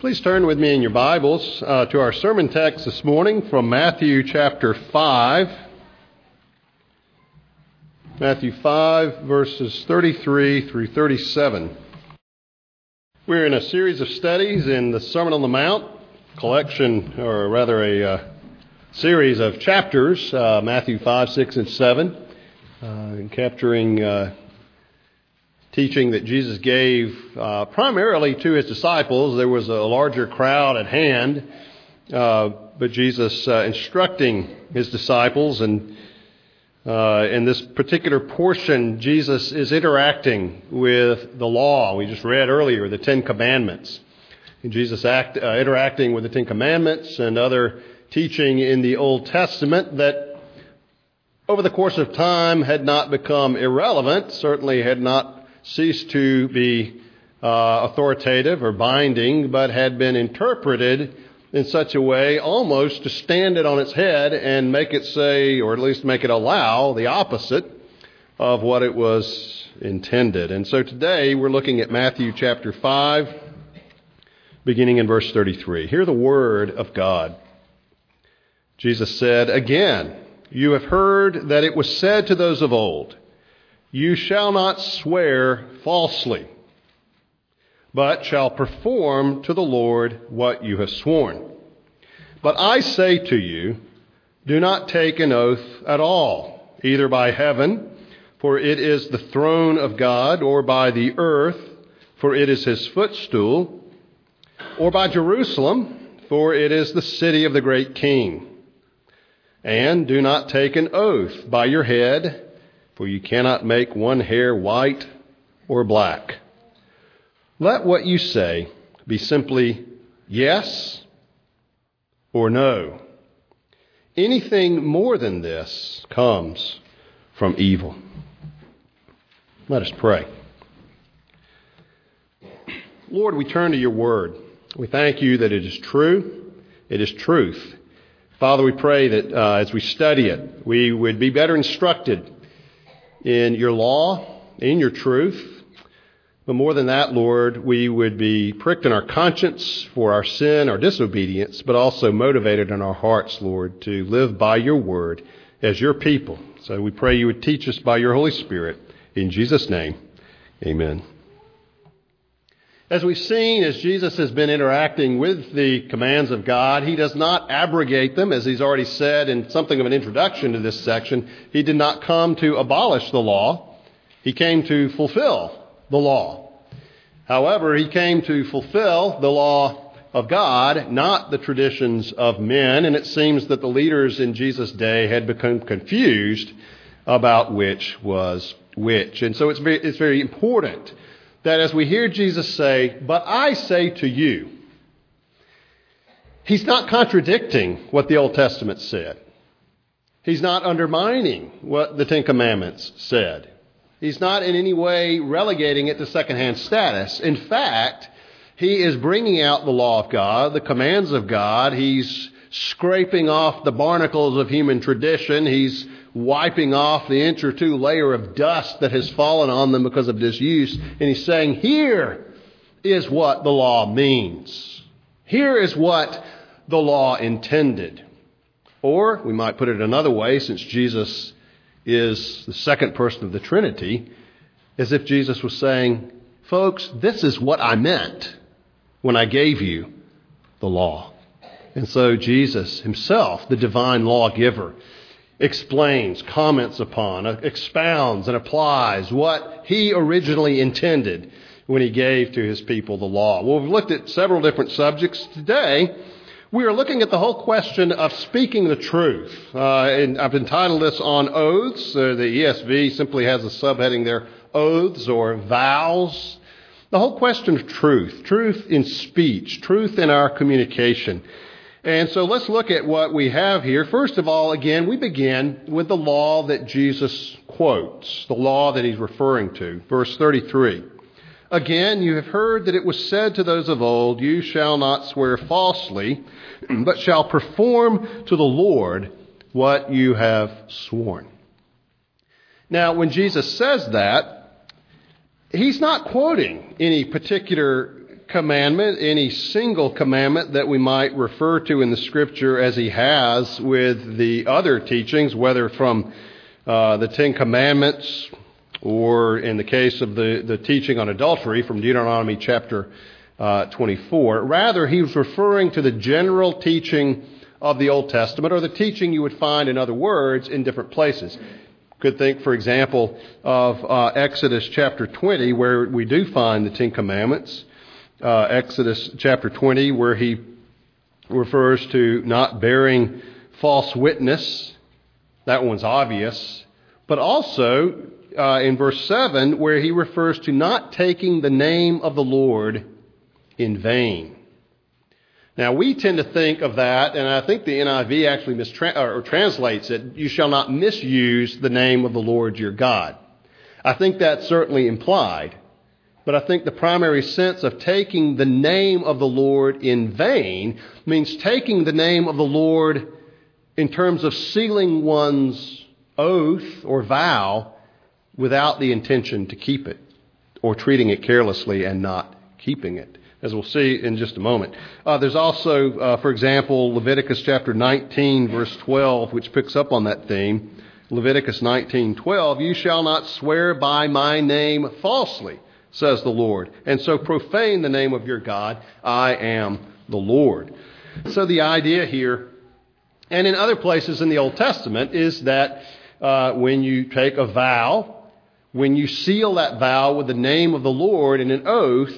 Please turn with me in your Bibles uh, to our sermon text this morning from Matthew chapter 5. Matthew 5, verses 33 through 37. We're in a series of studies in the Sermon on the Mount, collection, or rather a uh, series of chapters, uh, Matthew 5, 6, and 7, uh, capturing uh, teaching that Jesus gave uh, primarily to his disciples. There was a larger crowd at hand, uh, but Jesus uh, instructing his disciples. And uh, in this particular portion, Jesus is interacting with the law. We just read earlier the Ten Commandments. And Jesus act, uh, interacting with the Ten Commandments and other teaching in the Old Testament that over the course of time had not become irrelevant, certainly had not ceased to be uh, authoritative or binding, but had been interpreted in such a way almost to stand it on its head and make it say, or at least make it allow, the opposite of what it was intended. And so today we're looking at Matthew chapter 5, beginning in verse 33. Hear the word of God. Jesus said, Again, you have heard that it was said to those of old, you shall not swear falsely, but shall perform to the Lord what you have sworn. But I say to you, do not take an oath at all, either by heaven, for it is the throne of God, or by the earth, for it is his footstool, or by Jerusalem, for it is the city of the great king. And do not take an oath by your head for you cannot make one hair white or black. Let what you say be simply yes or no. Anything more than this comes from evil. Let us pray. Lord, we turn to your word. We thank you that it is true. It is truth. Father, we pray that uh, as we study it, we would be better instructed in your law, in your truth. But more than that, Lord, we would be pricked in our conscience for our sin, our disobedience, but also motivated in our hearts, Lord, to live by your word as your people. So we pray you would teach us by your Holy Spirit. In Jesus' name, amen. As we've seen, as Jesus has been interacting with the commands of God, he does not abrogate them, as he's already said in something of an introduction to this section. He did not come to abolish the law, he came to fulfill the law. However, he came to fulfill the law of God, not the traditions of men, and it seems that the leaders in Jesus' day had become confused about which was which. And so it's very, it's very important that as we hear Jesus say, But I say to you, he's not contradicting what the Old Testament said. He's not undermining what the Ten Commandments said. He's not in any way relegating it to secondhand status. In fact, he is bringing out the law of God, the commands of God. He's scraping off the barnacles of human tradition. He's wiping off the inch or two layer of dust that has fallen on them because of disuse. And he's saying, here is what the law means. Here is what the law intended. Or we might put it another way, since Jesus is the second person of the Trinity, as if Jesus was saying, folks, this is what I meant when I gave you the law. And so Jesus himself, the divine lawgiver, explains, comments upon, uh, expounds, and applies what he originally intended when he gave to his people the law. Well, we've looked at several different subjects today. We are looking at the whole question of speaking the truth. Uh, and I've entitled this on oaths. Uh, the ESV simply has a subheading there, oaths or vows. The whole question of truth, truth in speech, truth in our communication. And so let's look at what we have here. First of all, again, we begin with the law that Jesus quotes, the law that he's referring to. Verse 33. Again, you have heard that it was said to those of old, You shall not swear falsely, but shall perform to the Lord what you have sworn. Now, when Jesus says that, he's not quoting any particular commandment, any single commandment that we might refer to in the Scripture as he has with the other teachings, whether from uh, the Ten Commandments or in the case of the, the teaching on adultery from Deuteronomy chapter uh, 24. Rather, he was referring to the general teaching of the Old Testament or the teaching you would find in other words in different places. Could think, for example, of uh, Exodus chapter 20, where we do find the Ten Commandments. Uh, Exodus chapter 20, where he refers to not bearing false witness. That one's obvious. But also uh, in verse 7, where he refers to not taking the name of the Lord in vain. Now, we tend to think of that, and I think the NIV actually mistra- or translates it, you shall not misuse the name of the Lord your God. I think that's certainly implied, but I think the primary sense of taking the name of the Lord in vain means taking the name of the Lord in terms of sealing one's oath or vow without the intention to keep it or treating it carelessly and not keeping it as we'll see in just a moment. Uh, there's also, uh, for example, Leviticus chapter 19, verse 12, which picks up on that theme. Leviticus 19:12, "You shall not swear by my name falsely," says the Lord, "and so profane the name of your God. I am the Lord." So the idea here, and in other places in the Old Testament, is that uh, when you take a vow, when you seal that vow with the name of the Lord in an oath,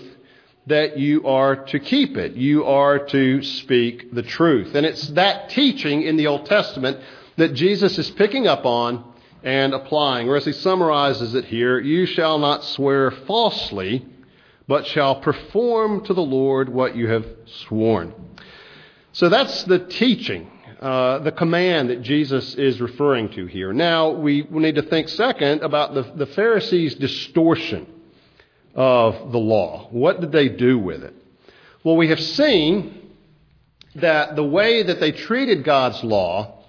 that you are to keep it. You are to speak the truth. And it's that teaching in the Old Testament that Jesus is picking up on and applying. Or as he summarizes it here, you shall not swear falsely, but shall perform to the Lord what you have sworn. So that's the teaching, uh, the command that Jesus is referring to here. Now, we need to think second about the, the Pharisees' distortion of the law. What did they do with it? Well, we have seen that the way that they treated God's law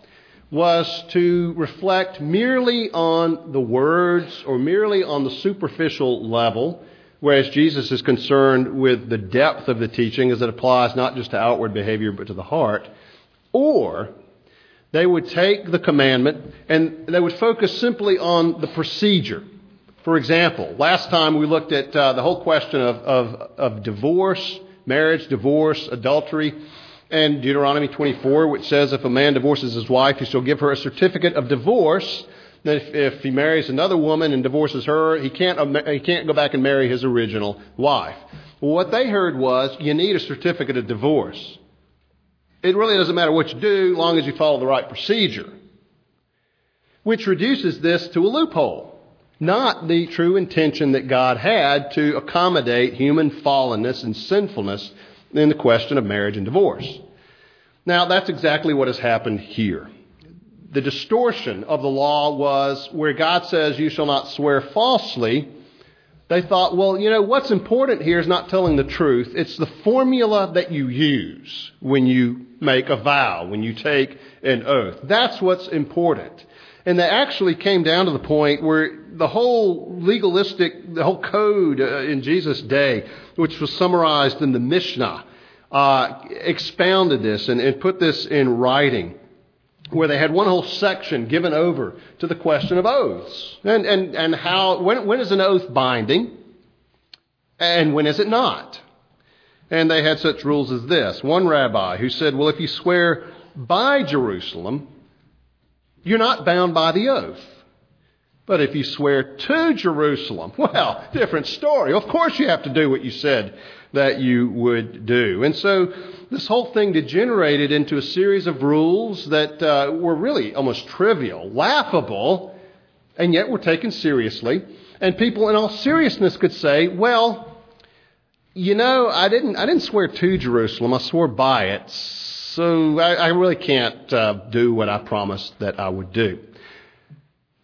was to reflect merely on the words or merely on the superficial level, whereas Jesus is concerned with the depth of the teaching as it applies not just to outward behavior but to the heart. Or they would take the commandment and they would focus simply on the procedure. For example, last time we looked at uh, the whole question of, of, of divorce, marriage, divorce, adultery, and Deuteronomy 24, which says if a man divorces his wife, he shall give her a certificate of divorce. That if, if he marries another woman and divorces her, he can't, uh, he can't go back and marry his original wife. Well, what they heard was you need a certificate of divorce. It really doesn't matter what you do, long as you follow the right procedure. Which reduces this to a loophole not the true intention that God had to accommodate human fallenness and sinfulness in the question of marriage and divorce. Now, that's exactly what has happened here. The distortion of the law was where God says, You shall not swear falsely. They thought, well, you know, what's important here is not telling the truth. It's the formula that you use when you make a vow, when you take an oath. That's what's important. And they actually came down to the point where the whole legalistic, the whole code uh, in Jesus' day, which was summarized in the Mishnah, uh, expounded this and, and put this in writing, where they had one whole section given over to the question of oaths and, and, and how, when, when is an oath binding and when is it not? And they had such rules as this. One rabbi who said, well, if you swear by Jerusalem, you're not bound by the oath. But if you swear to Jerusalem, well, different story. Of course you have to do what you said that you would do. And so this whole thing degenerated into a series of rules that uh, were really almost trivial, laughable, and yet were taken seriously. And people in all seriousness could say, well, you know, I didn't, I didn't swear to Jerusalem, I swore by it. So I, I really can't uh, do what I promised that I would do.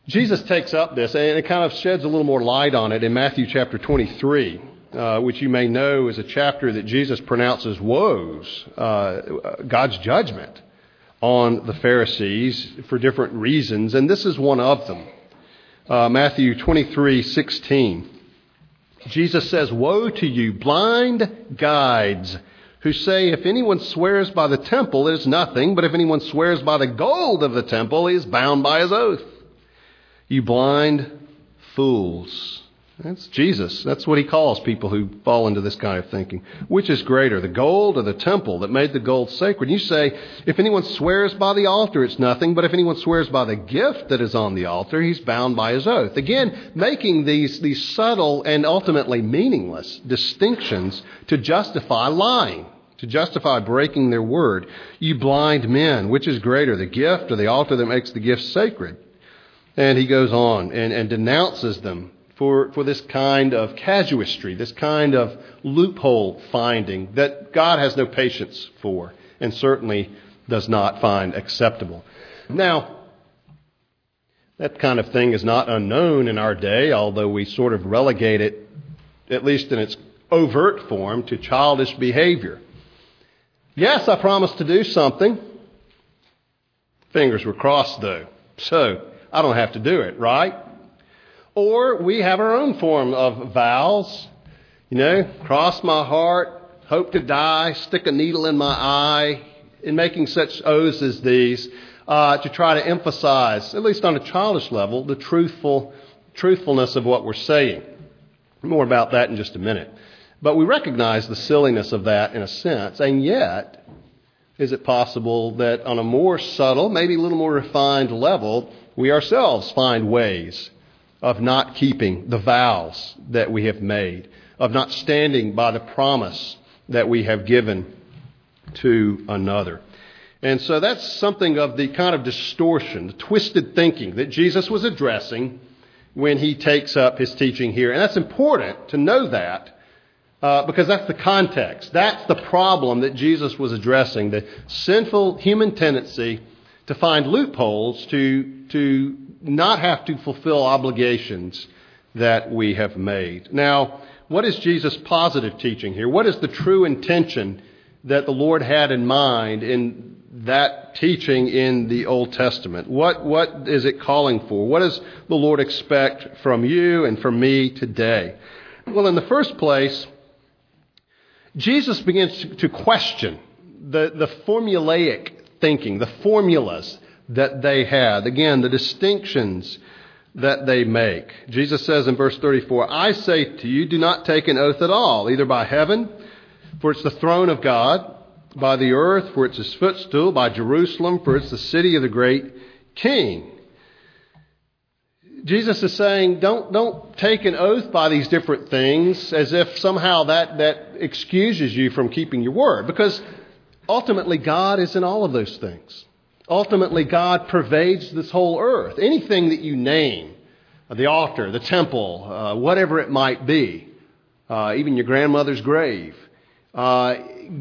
Jesus takes up this and it kind of sheds a little more light on it in Matthew chapter 23, uh, which you may know is a chapter that Jesus pronounces woes, uh, God's judgment on the Pharisees for different reasons, and this is one of them. Uh, Matthew 23, 16. Jesus says, Woe to you, blind guides, who say, If anyone swears by the temple, it is nothing, but if anyone swears by the gold of the temple, he is bound by his oath. You blind fools. That's Jesus. That's what he calls people who fall into this kind of thinking. Which is greater, the gold or the temple that made the gold sacred? You say, if anyone swears by the altar, it's nothing, but if anyone swears by the gift that is on the altar, he's bound by his oath. Again, making these, these subtle and ultimately meaningless distinctions to justify lying, to justify breaking their word. You blind men, which is greater, the gift or the altar that makes the gift sacred? And he goes on and, and denounces them for, for this kind of casuistry, this kind of loophole finding that God has no patience for and certainly does not find acceptable. Now, that kind of thing is not unknown in our day, although we sort of relegate it, at least in its overt form, to childish behavior. Yes, I promised to do something. Fingers were crossed, though. So, I don't have to do it, right? Or we have our own form of vows. You know, cross my heart, hope to die, stick a needle in my eye, in making such oaths as these, uh, to try to emphasize, at least on a childish level, the truthful truthfulness of what we're saying. More about that in just a minute. But we recognize the silliness of that in a sense, and yet, is it possible that on a more subtle, maybe a little more refined level, we ourselves find ways of not keeping the vows that we have made, of not standing by the promise that we have given to another. And so that's something of the kind of distortion, the twisted thinking that Jesus was addressing when he takes up his teaching here. And that's important to know that uh, because that's the context. That's the problem that Jesus was addressing the sinful human tendency to find loopholes to, to not have to fulfill obligations that we have made. Now, what is Jesus' positive teaching here? What is the true intention that the Lord had in mind in that teaching in the Old Testament? What, what is it calling for? What does the Lord expect from you and from me today? Well, in the first place, Jesus begins to question the, the formulaic thinking, the formulas that they had. Again, the distinctions that they make. Jesus says in verse 34, I say to you, do not take an oath at all, either by heaven, for it's the throne of God, by the earth, for it's his footstool, by Jerusalem, for it's the city of the great king. Jesus is saying, don't, don't take an oath by these different things as if somehow that, that excuses you from keeping your word. Because ultimately, God is in all of those things. Ultimately, God pervades this whole earth. Anything that you name, uh, the altar, the temple, uh, whatever it might be, uh, even your grandmother's grave, uh,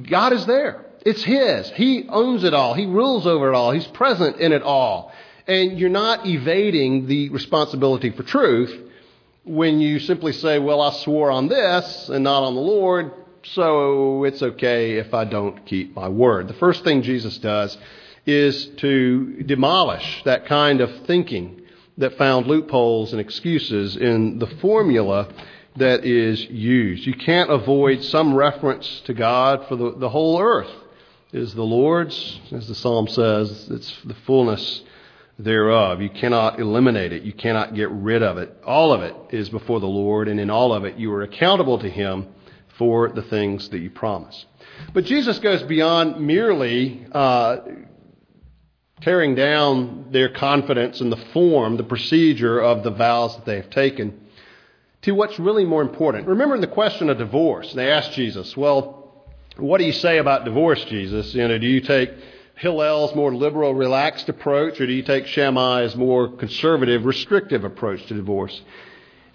God is there. It's His. He owns it all. He rules over it all. He's present in it all. And you're not evading the responsibility for truth when you simply say, Well, I swore on this and not on the Lord, so it's okay if I don't keep my word. The first thing Jesus does is to demolish that kind of thinking that found loopholes and excuses in the formula that is used. You can't avoid some reference to God for the, the whole earth is the Lord's, as the psalm says, it's the fullness thereof. You cannot eliminate it. You cannot get rid of it. All of it is before the Lord, and in all of it, you are accountable to Him for the things that you promise. But Jesus goes beyond merely uh, tearing down their confidence in the form, the procedure of the vows that they have taken, to what's really more important. Remember the question of divorce. They asked Jesus, Well, what do you say about divorce, Jesus? You know, do you take Hillel's more liberal, relaxed approach, or do you take Shammai's more conservative, restrictive approach to divorce?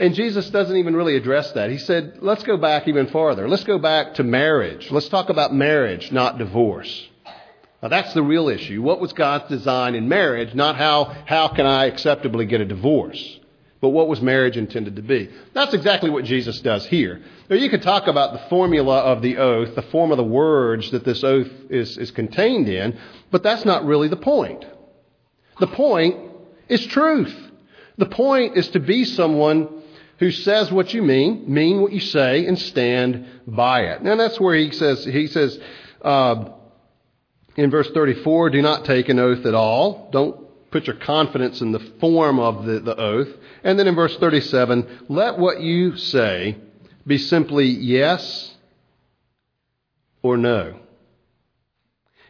And Jesus doesn't even really address that. He said, let's go back even farther. Let's go back to marriage. Let's talk about marriage, not divorce. Now that's the real issue. What was God's design in marriage? Not how, how can I acceptably get a divorce? But what was marriage intended to be? That's exactly what Jesus does here. Now you could talk about the formula of the oath, the form of the words that this oath is, is contained in, but that's not really the point. The point is truth. The point is to be someone who says what you mean, mean what you say, and stand by it. Now that's where he says, he says, uh, in verse 34, do not take an oath at all. Don't put your confidence in the form of the, the oath. And then in verse 37, let what you say be simply yes or no.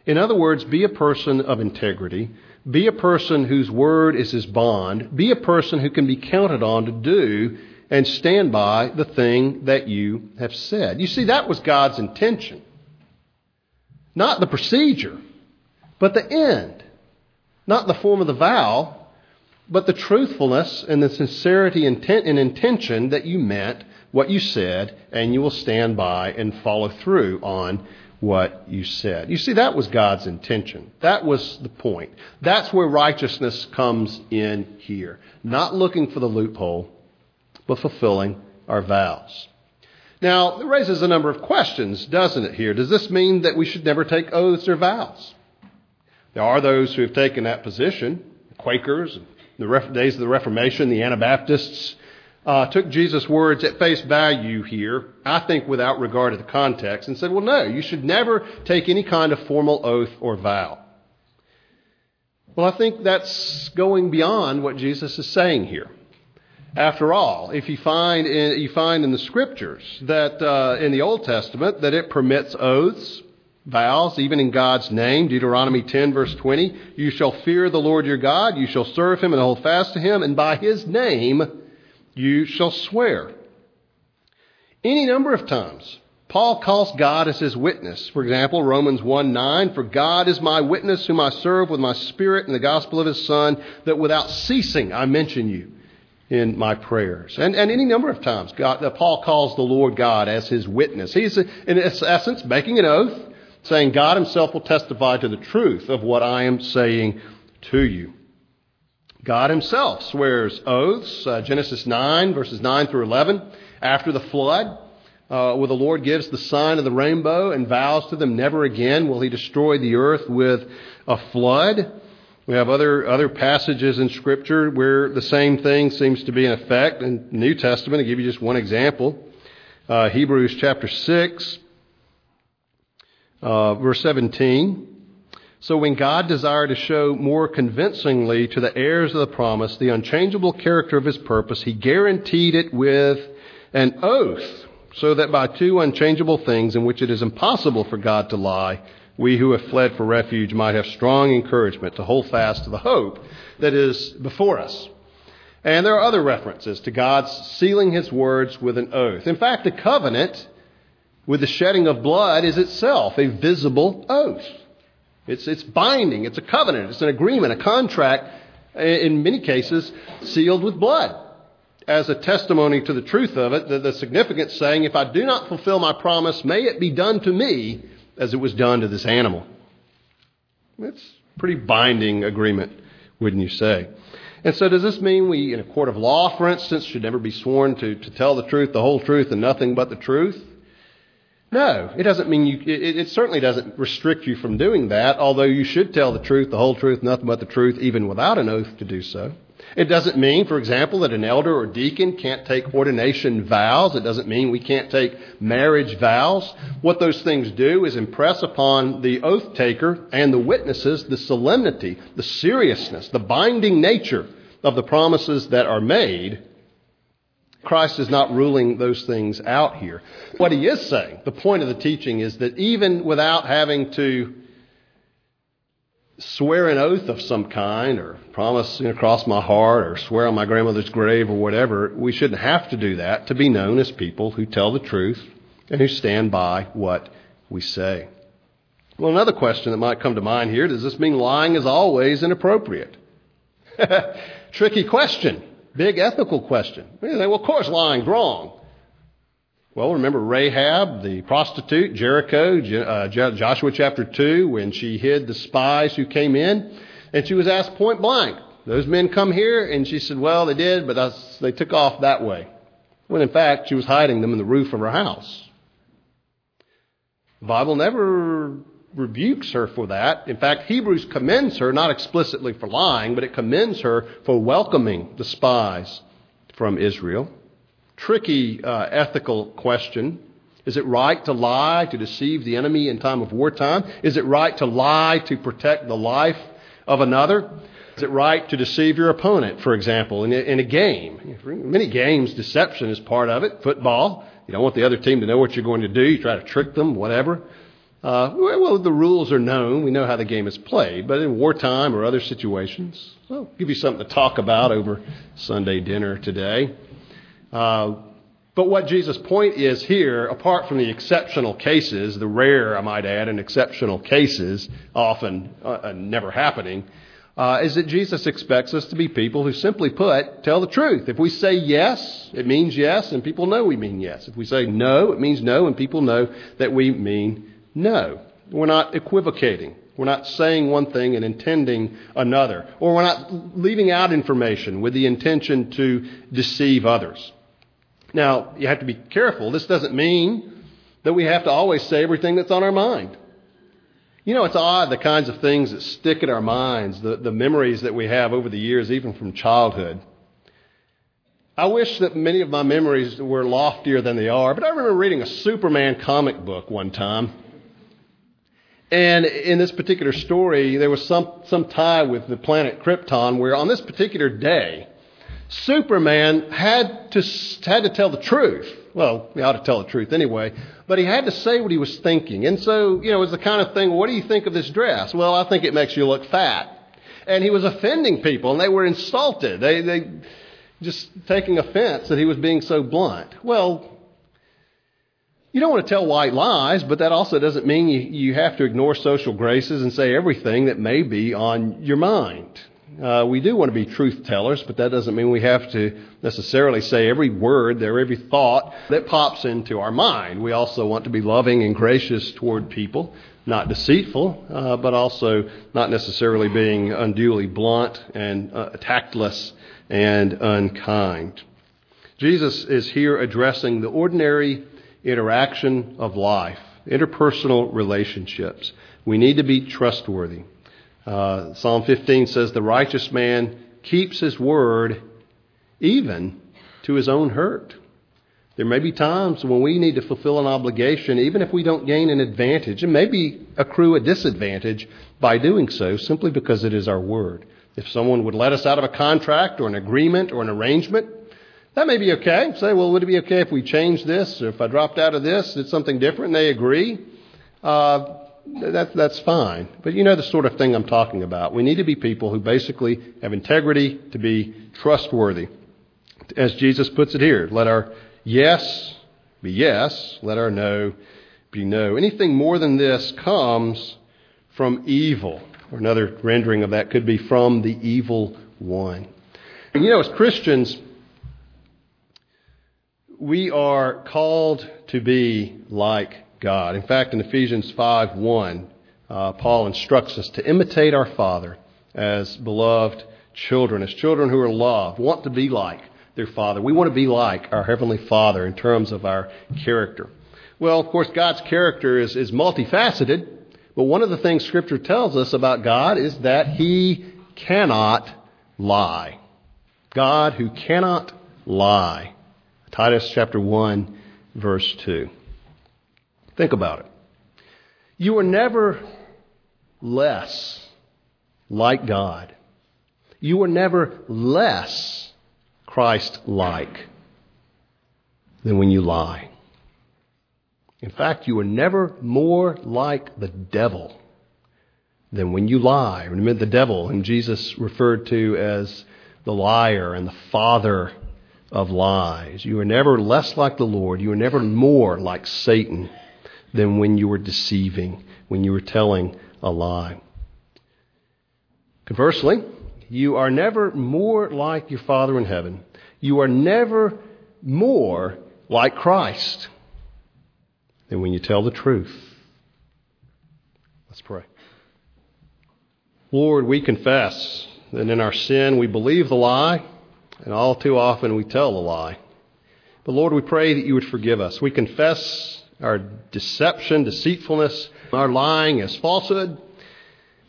In other words, be a person of integrity. Be a person whose word is his bond. Be a person who can be counted on to do and stand by the thing that you have said. You see, that was God's intention. Not the procedure, but the end. Not the form of the vow, but the truthfulness and the sincerity intent and intention that you meant what you said, and you will stand by and follow through on what you said. You see, that was God's intention. That was the point. That's where righteousness comes in here. Not looking for the loophole, but fulfilling our vows. Now, it raises a number of questions, doesn't it, here? Does this mean that we should never take oaths or vows? There are those who have taken that position, the Quakers, the days of the Reformation, the Anabaptists, uh, took Jesus' words at face value here, I think without regard to the context, and said, well, no, you should never take any kind of formal oath or vow. Well, I think that's going beyond what Jesus is saying here. After all, if you find in, you find in the scriptures that uh, in the Old Testament that it permits oaths, vows, even in God's name, Deuteronomy 10 verse 20, you shall fear the Lord your God, you shall serve him and hold fast to him, and by his name you shall swear. Any number of times, Paul calls God as his witness. For example, Romans 1 9, for God is my witness, whom I serve with my spirit in the gospel of his Son, that without ceasing I mention you in my prayers. And, and any number of times, God, Paul calls the Lord God as his witness. He's, in essence, making an oath, saying, God himself will testify to the truth of what I am saying to you. God himself swears oaths. Uh, Genesis 9, verses 9 through 11. After the flood, uh, where the Lord gives the sign of the rainbow and vows to them never again will he destroy the earth with a flood. We have other, other passages in Scripture where the same thing seems to be in effect. In New Testament, I'll give you just one example. Uh, Hebrews chapter 6, uh, verse 17. So when God desired to show more convincingly to the heirs of the promise the unchangeable character of his purpose, he guaranteed it with an oath, so that by two unchangeable things in which it is impossible for God to lie, we who have fled for refuge might have strong encouragement to hold fast to the hope that is before us. And there are other references to God's sealing his words with an oath. In fact, the covenant with the shedding of blood is itself a visible oath. It's, it's binding, it's a covenant, it's an agreement, a contract, in many cases, sealed with blood. As a testimony to the truth of it, the, the significance saying, if I do not fulfill my promise, may it be done to me as it was done to this animal. It's pretty binding agreement, wouldn't you say? And so, does this mean we, in a court of law, for instance, should never be sworn to, to tell the truth, the whole truth, and nothing but the truth? No, it doesn't mean you, it, it, certainly doesn't restrict you from doing that, although you should tell the truth, the whole truth, nothing but the truth, even without an oath to do so. It doesn't mean, for example, that an elder or deacon can't take ordination vows. It doesn't mean we can't take marriage vows. What those things do is impress upon the oath taker and the witnesses the solemnity, the seriousness, the binding nature of the promises that are made. Christ is not ruling those things out here. What he is saying, the point of the teaching is that even without having to swear an oath of some kind or promise you know, cross my heart or swear on my grandmother's grave or whatever, we shouldn't have to do that to be known as people who tell the truth and who stand by what we say. Well, another question that might come to mind here does this mean lying is always inappropriate? Tricky question. Big ethical question. Well, of course lying's wrong. Well, remember Rahab, the prostitute, Jericho, uh, Joshua chapter 2, when she hid the spies who came in, and she was asked point blank, Those men come here? And she said, Well, they did, but they took off that way. When in fact, she was hiding them in the roof of her house. The Bible never rebukes her for that. In fact, Hebrews commends her, not explicitly for lying, but it commends her for welcoming the spies from Israel. Tricky uh, ethical question. Is it right to lie to deceive the enemy in time of wartime? Is it right to lie to protect the life of another? Is it right to deceive your opponent, for example, in a, in a game? In many games, deception is part of it. Football, you don't want the other team to know what you're going to do. You try to trick them, whatever. Uh, well, the rules are known. We know how the game is played. But in wartime or other situations, well, give you something to talk about over Sunday dinner today. Uh, but what Jesus' point is here, apart from the exceptional cases, the rare, I might add, and exceptional cases, often uh, uh, never happening, uh, is that Jesus expects us to be people who simply put, tell the truth. If we say yes, it means yes, and people know we mean yes. If we say no, it means no, and people know that we mean no. We're not equivocating. We're not saying one thing and intending another. Or we're not leaving out information with the intention to deceive others. Now, you have to be careful. This doesn't mean that we have to always say everything that's on our mind. You know, it's odd the kinds of things that stick in our minds, the, the memories that we have over the years, even from childhood. I wish that many of my memories were loftier than they are, but I remember reading a Superman comic book one time. And in this particular story, there was some, some tie with the planet Krypton where on this particular day, Superman had to, had to tell the truth. Well, he ought to tell the truth anyway, but he had to say what he was thinking. And so, you know, it was the kind of thing, what do you think of this dress? Well, I think it makes you look fat. And he was offending people, and they were insulted. They, they just taking offense that he was being so blunt. Well, you don't want to tell white lies, but that also doesn't mean you, you have to ignore social graces and say everything that may be on your mind. Uh, we do want to be truth tellers, but that doesn't mean we have to necessarily say every word or every thought that pops into our mind. We also want to be loving and gracious toward people, not deceitful, uh, but also not necessarily being unduly blunt and uh, tactless and unkind. Jesus is here addressing the ordinary interaction of life, interpersonal relationships. We need to be trustworthy. Uh, Psalm 15 says, The righteous man keeps his word even to his own hurt. There may be times when we need to fulfill an obligation, even if we don't gain an advantage, and maybe accrue a disadvantage by doing so, simply because it is our word. If someone would let us out of a contract or an agreement or an arrangement, that may be okay. Say, well, would it be okay if we changed this, or if I dropped out of this, did something different, and they agree? Uh, that, that's fine. But you know the sort of thing I'm talking about. We need to be people who basically have integrity to be trustworthy. As Jesus puts it here, let our yes be yes, let our no be no. Anything more than this comes from evil. Or another rendering of that could be from the evil one. And you know, as Christians, we are called to be like God. In fact, in Ephesians 5 1, uh, Paul instructs us to imitate our Father as beloved children, as children who are loved, want to be like their Father. We want to be like our Heavenly Father in terms of our character. Well, of course, God's character is, is multifaceted, but one of the things Scripture tells us about God is that He cannot lie. God who cannot lie. Titus chapter 1, verse 2. Think about it. You are never less like God. You are never less Christ like than when you lie. In fact, you are never more like the devil than when you lie. Remember the devil, whom Jesus referred to as the liar and the father of lies. You are never less like the Lord. You are never more like Satan than when you were deceiving, when you were telling a lie. Conversely, you are never more like your Father in heaven. You are never more like Christ than when you tell the truth. Let's pray. Lord, we confess that in our sin we believe the lie, and all too often we tell the lie. But Lord, we pray that you would forgive us. We confess our deception, deceitfulness, our lying as falsehood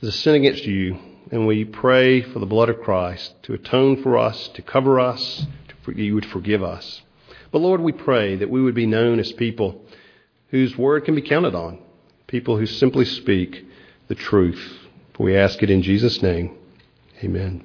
is a sin against you. And we pray for the blood of Christ to atone for us, to cover us, to, you would forgive us. But Lord, we pray that we would be known as people whose word can be counted on, people who simply speak the truth. We ask it in Jesus' name. Amen.